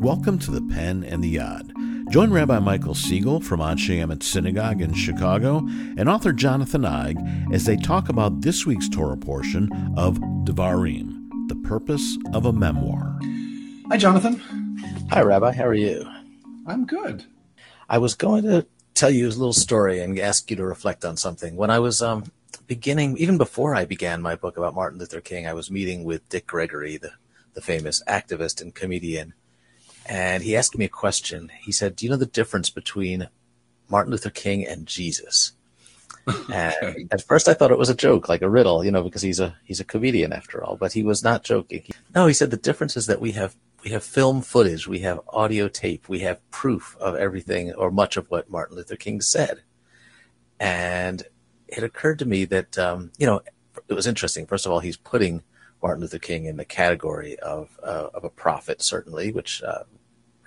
Welcome to the Pen and the Yod. Join Rabbi Michael Siegel from Anshe Emet Synagogue in Chicago and author Jonathan Eig as they talk about this week's Torah portion of Devarim, the purpose of a memoir. Hi, Jonathan. Hi, Rabbi. How are you? I'm good. I was going to tell you a little story and ask you to reflect on something. When I was um, beginning, even before I began my book about Martin Luther King, I was meeting with Dick Gregory, the, the famous activist and comedian and he asked me a question. He said, "Do you know the difference between Martin Luther King and Jesus?" okay. at first, I thought it was a joke, like a riddle, you know, because he's a he's a comedian after all. But he was not joking. No, he said the difference is that we have we have film footage, we have audio tape, we have proof of everything or much of what Martin Luther King said. And it occurred to me that um, you know it was interesting. First of all, he's putting Martin Luther King in the category of uh, of a prophet, certainly, which uh,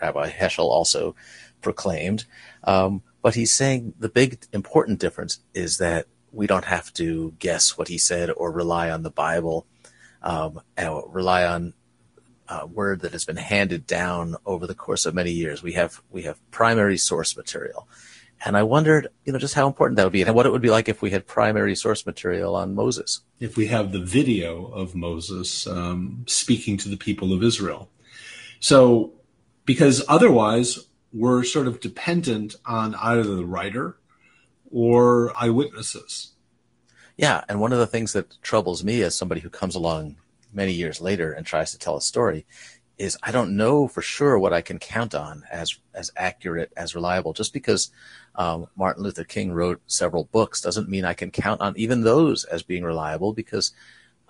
Rabbi Heschel also proclaimed. Um, but he's saying the big important difference is that we don't have to guess what he said or rely on the Bible, um, rely on a word that has been handed down over the course of many years. We have we have primary source material. And I wondered, you know, just how important that would be and what it would be like if we had primary source material on Moses. If we have the video of Moses um, speaking to the people of Israel. So because otherwise we're sort of dependent on either the writer or eyewitnesses. Yeah, and one of the things that troubles me as somebody who comes along many years later and tries to tell a story is I don't know for sure what I can count on as as accurate as reliable. Just because um, Martin Luther King wrote several books doesn't mean I can count on even those as being reliable because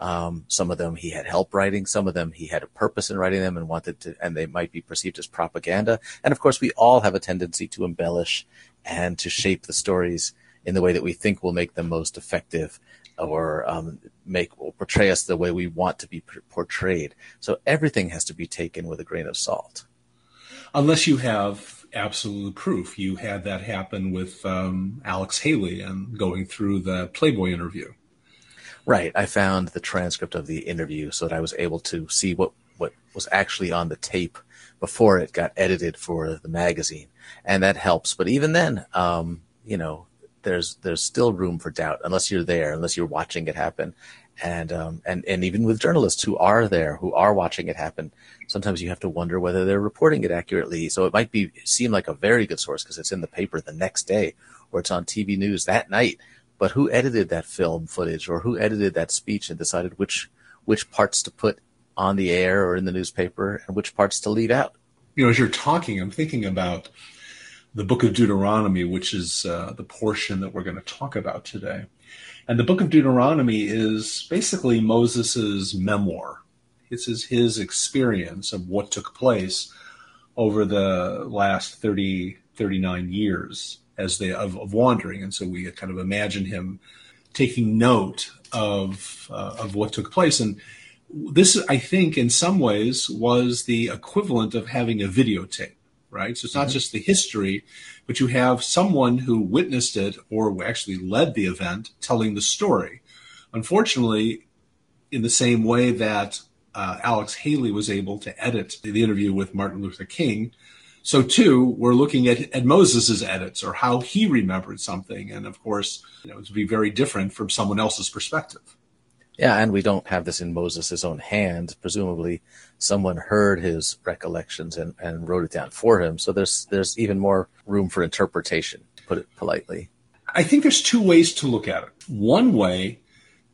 um, some of them he had help writing, some of them he had a purpose in writing them and wanted to, and they might be perceived as propaganda. And of course, we all have a tendency to embellish and to shape the stories in the way that we think will make them most effective or um, make or portray us the way we want to be portrayed. So everything has to be taken with a grain of salt. Unless you have absolute proof. You had that happen with um, Alex Haley and going through the Playboy interview. Right. I found the transcript of the interview so that I was able to see what, what was actually on the tape before it got edited for the magazine. And that helps. But even then, um, you know, there's there's still room for doubt unless you're there, unless you're watching it happen. And um, and and even with journalists who are there, who are watching it happen, sometimes you have to wonder whether they're reporting it accurately. So it might be seem like a very good source because it's in the paper the next day or it's on TV news that night but who edited that film footage or who edited that speech and decided which which parts to put on the air or in the newspaper and which parts to leave out? You know, as you're talking, I'm thinking about the book of Deuteronomy, which is uh, the portion that we're going to talk about today. And the book of Deuteronomy is basically Moses's memoir. This is his experience of what took place over the last 30, 39 years as they of, of wandering, and so we kind of imagine him taking note of uh, of what took place. And this, I think, in some ways, was the equivalent of having a videotape, right? So it's not mm-hmm. just the history, but you have someone who witnessed it or actually led the event telling the story. Unfortunately, in the same way that uh, Alex Haley was able to edit the interview with Martin Luther King, so too, we're looking at, at Moses's edits or how he remembered something. And of course, you know, it would be very different from someone else's perspective. Yeah, and we don't have this in Moses' own hand. Presumably, someone heard his recollections and, and wrote it down for him. So there's there's even more room for interpretation, to put it politely. I think there's two ways to look at it. One way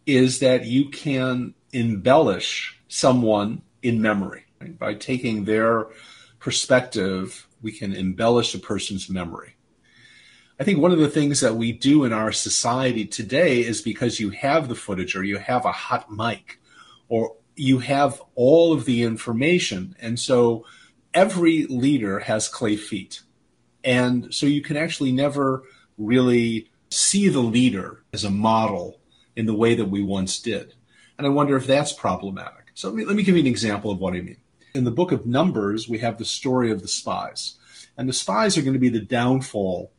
is that you can embellish someone in memory right? by taking their perspective, we can embellish a person's memory. I think one of the things that we do in our society today is because you have the footage or you have a hot mic or you have all of the information. And so every leader has clay feet. And so you can actually never really see the leader as a model in the way that we once did. And I wonder if that's problematic. So let me, let me give you an example of what I mean in the book of Numbers, we have the story of the spies. And the spies are going to be the downfall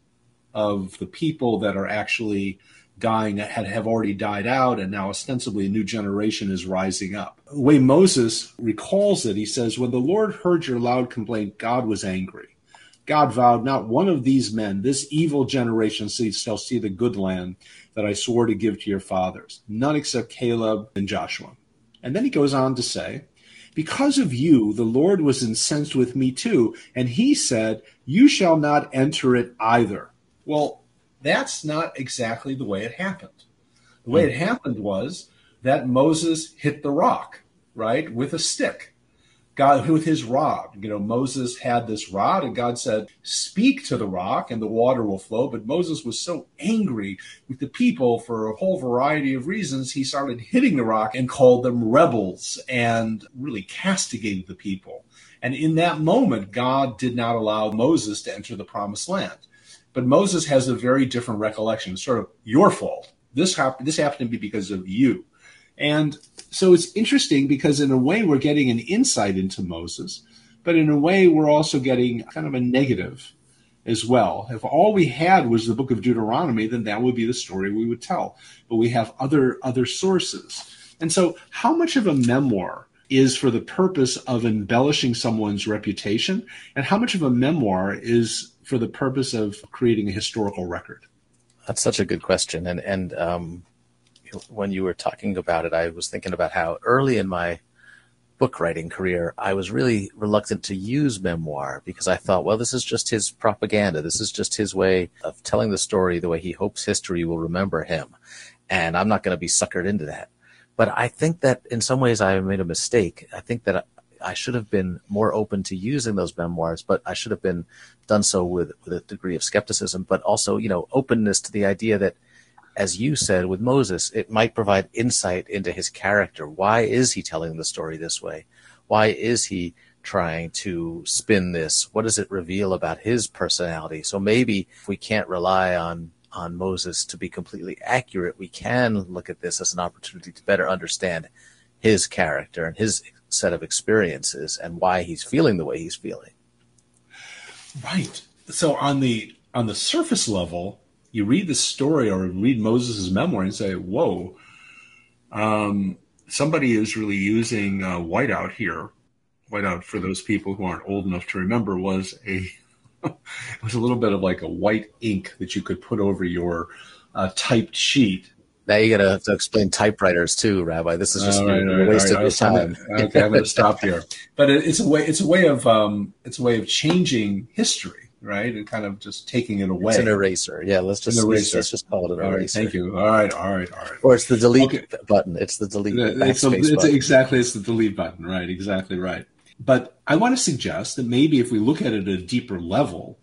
of the people that are actually dying had have already died out, and now ostensibly a new generation is rising up. The way Moses recalls it, he says, When the Lord heard your loud complaint, God was angry. God vowed, Not one of these men, this evil generation, shall see the good land that I swore to give to your fathers, none except Caleb and Joshua. And then he goes on to say, Because of you, the Lord was incensed with me too, and he said, You shall not enter it either. Well, that's not exactly the way it happened. The way it happened was that Moses hit the rock, right, with a stick. God, with his rod, you know, Moses had this rod, and God said, Speak to the rock, and the water will flow. But Moses was so angry with the people for a whole variety of reasons, he started hitting the rock and called them rebels and really castigated the people. And in that moment, God did not allow Moses to enter the promised land. But Moses has a very different recollection. It's sort of your fault. This happened. This happened to be because of you. And so it's interesting because in a way we're getting an insight into Moses, but in a way we're also getting kind of a negative as well. If all we had was the book of Deuteronomy, then that would be the story we would tell. But we have other other sources. And so how much of a memoir is for the purpose of embellishing someone's reputation and how much of a memoir is for the purpose of creating a historical record? That's such a good question. And and um, when you were talking about it, I was thinking about how early in my book writing career, I was really reluctant to use memoir because I thought, well, this is just his propaganda. This is just his way of telling the story the way he hopes history will remember him. And I'm not going to be suckered into that. But I think that in some ways I made a mistake. I think that I should have been more open to using those memoirs, but I should have been done so with, with a degree of skepticism, but also, you know, openness to the idea that, as you said with Moses, it might provide insight into his character. Why is he telling the story this way? Why is he trying to spin this? What does it reveal about his personality? So maybe if we can't rely on on Moses to be completely accurate, we can look at this as an opportunity to better understand his character and his set of experiences and why he's feeling the way he's feeling. Right. So on the on the surface level, you read the story or read Moses' memoir and say, "Whoa, um, somebody is really using uh, whiteout here." Whiteout, for those people who aren't old enough to remember, was a it was a little bit of like a white ink that you could put over your uh, typed sheet now you got to have to explain typewriters too, Rabbi. This is just right, a waste right, of time. okay, I'm going to stop here. But it's a way. It's a way of. Um, it's a way of changing history, right? And kind of just taking it away. It's an eraser. Yeah, let's just let's, let's just call it an all eraser. Right, thank you. All right, all right, all right. Or it's the delete okay. button. It's the delete. It's, a, it's button. exactly it's the delete button. Right, exactly right. But I want to suggest that maybe if we look at it at a deeper level,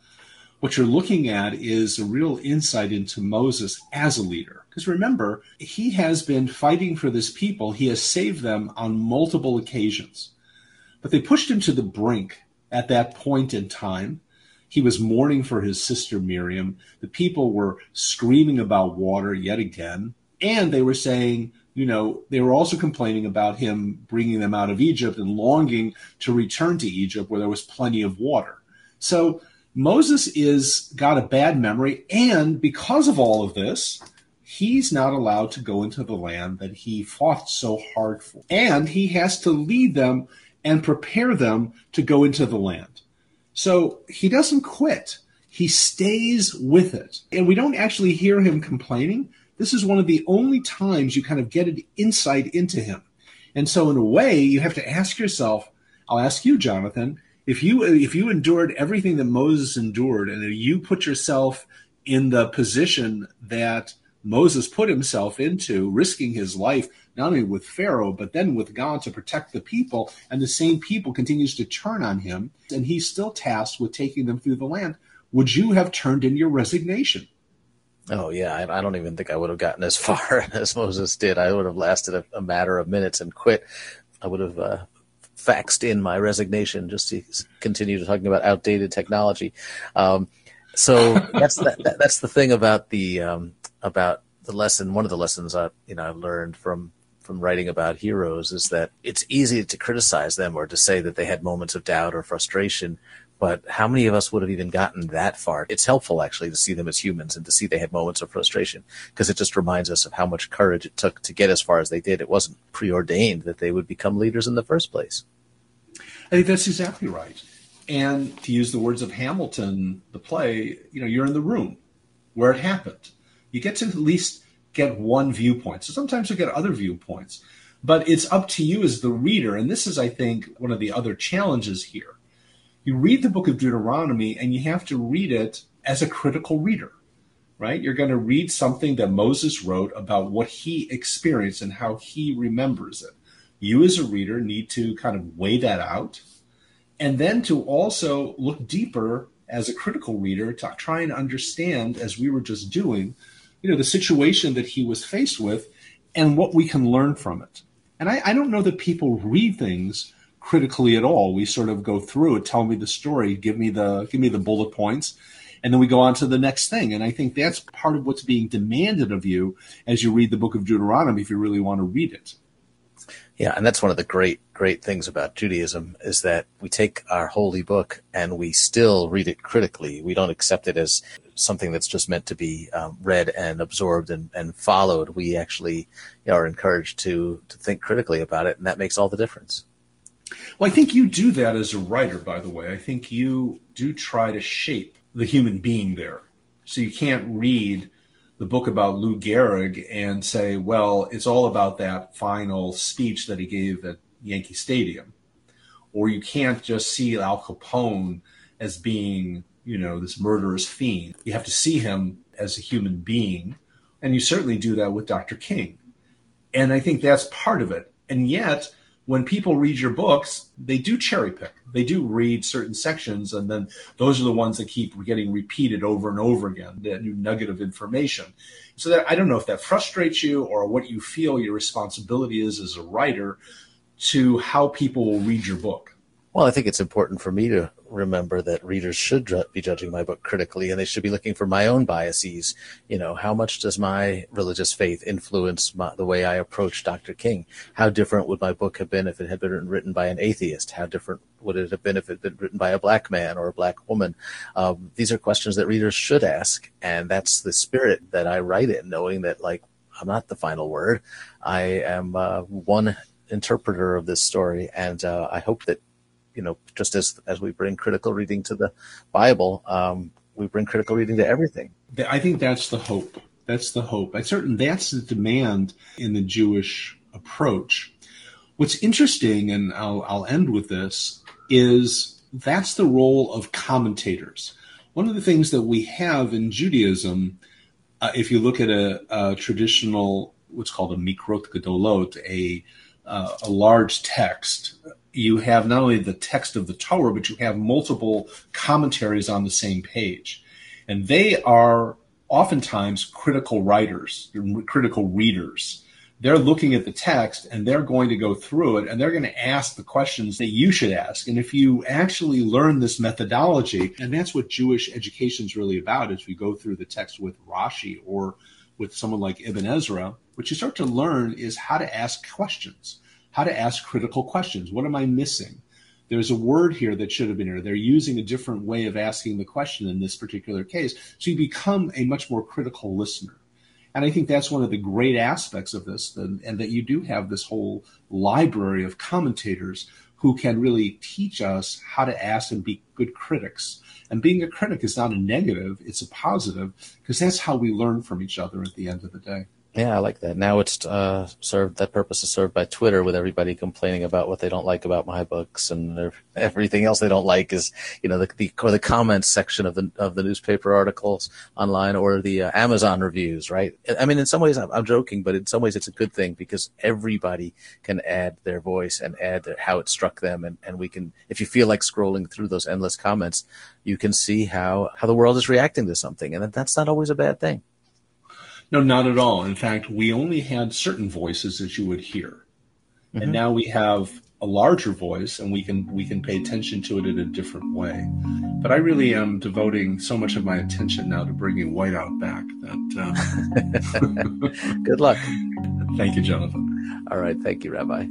what you're looking at is a real insight into Moses as a leader. Because remember, he has been fighting for this people, he has saved them on multiple occasions. But they pushed him to the brink at that point in time. He was mourning for his sister Miriam. The people were screaming about water yet again. And they were saying, you know, they were also complaining about him bringing them out of Egypt and longing to return to Egypt where there was plenty of water. So Moses is got a bad memory, and because of all of this, he's not allowed to go into the land that he fought so hard for. And he has to lead them and prepare them to go into the land. So he doesn't quit. He stays with it. And we don't actually hear him complaining. This is one of the only times you kind of get an insight into him. And so in a way, you have to ask yourself, I'll ask you, Jonathan, if you if you endured everything that Moses endured, and you put yourself in the position that Moses put himself into, risking his life not only with Pharaoh but then with God to protect the people, and the same people continues to turn on him, and he's still tasked with taking them through the land. Would you have turned in your resignation? Oh yeah, I, I, don't even think I would have gotten as far as Moses did. I would have lasted a, a matter of minutes and quit. I would have uh, faxed in my resignation just to continue talking about outdated technology. Um, so that's the, that, that's the thing about the um, about the lesson. One of the lessons I you know I've learned from from writing about heroes is that it's easy to criticize them or to say that they had moments of doubt or frustration. But how many of us would have even gotten that far? It's helpful actually to see them as humans and to see they had moments of frustration because it just reminds us of how much courage it took to get as far as they did. It wasn't preordained that they would become leaders in the first place. I think that's exactly right. And to use the words of Hamilton, the play, you know, you're in the room where it happened. You get to at least get one viewpoint. So sometimes you'll get other viewpoints, but it's up to you as the reader. And this is, I think, one of the other challenges here. You read the book of Deuteronomy and you have to read it as a critical reader, right? You're going to read something that Moses wrote about what he experienced and how he remembers it. You, as a reader, need to kind of weigh that out and then to also look deeper as a critical reader to try and understand, as we were just doing, you know, the situation that he was faced with and what we can learn from it. And I, I don't know that people read things critically at all. We sort of go through it, tell me the story, give me the give me the bullet points, and then we go on to the next thing. And I think that's part of what's being demanded of you as you read the book of Deuteronomy if you really want to read it. Yeah, and that's one of the great, great things about Judaism is that we take our holy book and we still read it critically. We don't accept it as something that's just meant to be um, read and absorbed and, and followed. We actually you know, are encouraged to to think critically about it, and that makes all the difference. Well, I think you do that as a writer, by the way. I think you do try to shape the human being there. So you can't read the book about Lou Gehrig and say, well, it's all about that final speech that he gave at Yankee Stadium. Or you can't just see Al Capone as being, you know, this murderous fiend. You have to see him as a human being. And you certainly do that with Dr. King. And I think that's part of it. And yet, when people read your books, they do cherry pick. They do read certain sections, and then those are the ones that keep getting repeated over and over again, that new nugget of information. So that I don't know if that frustrates you or what you feel your responsibility is as a writer to how people will read your book. Well, I think it's important for me to remember that readers should be judging my book critically and they should be looking for my own biases. You know, how much does my religious faith influence my, the way I approach Dr. King? How different would my book have been if it had been written by an atheist? How different would it have been if it had been written by a black man or a black woman? Um, these are questions that readers should ask. And that's the spirit that I write in, knowing that, like, I'm not the final word. I am uh, one interpreter of this story. And uh, I hope that you know, just as as we bring critical reading to the Bible, um, we bring critical reading to everything. I think that's the hope. That's the hope. I certain that's the demand in the Jewish approach. What's interesting, and I'll, I'll end with this, is that's the role of commentators. One of the things that we have in Judaism, uh, if you look at a, a, traditional, what's called a mikraot gedolot, a uh, a large text you have not only the text of the Torah, but you have multiple commentaries on the same page. And they are oftentimes critical writers, critical readers. They're looking at the text and they're going to go through it and they're going to ask the questions that you should ask. And if you actually learn this methodology, and that's what Jewish education is really about, as we go through the text with Rashi or with someone like Ibn Ezra, what you start to learn is how to ask questions how to ask critical questions. What am I missing? There's a word here that should have been here. They're using a different way of asking the question in this particular case. So you become a much more critical listener. And I think that's one of the great aspects of this, and, and that you do have this whole library of commentators who can really teach us how to ask and be good critics. And being a critic is not a negative, it's a positive, because that's how we learn from each other at the end of the day. Yeah, I like that. Now it's uh, served. That purpose is served by Twitter, with everybody complaining about what they don't like about my books, and everything else they don't like is, you know, the the, or the comments section of the of the newspaper articles online or the uh, Amazon reviews. Right? I mean, in some ways, I'm, I'm, joking, but in some ways, it's a good thing because everybody can add their voice and add their, how it struck them, and and we can, if you feel like scrolling through those endless comments, you can see how how the world is reacting to something, and that's not always a bad thing. No, not at all. In fact, we only had certain voices that you would hear. Mm-hmm. And now we have a larger voice and we can we can pay attention to it in a different way. But I really am devoting so much of my attention now to bringing Whiteout back that uh... good luck. Thank you, Jonathan. All right. Thank you, Rabbi.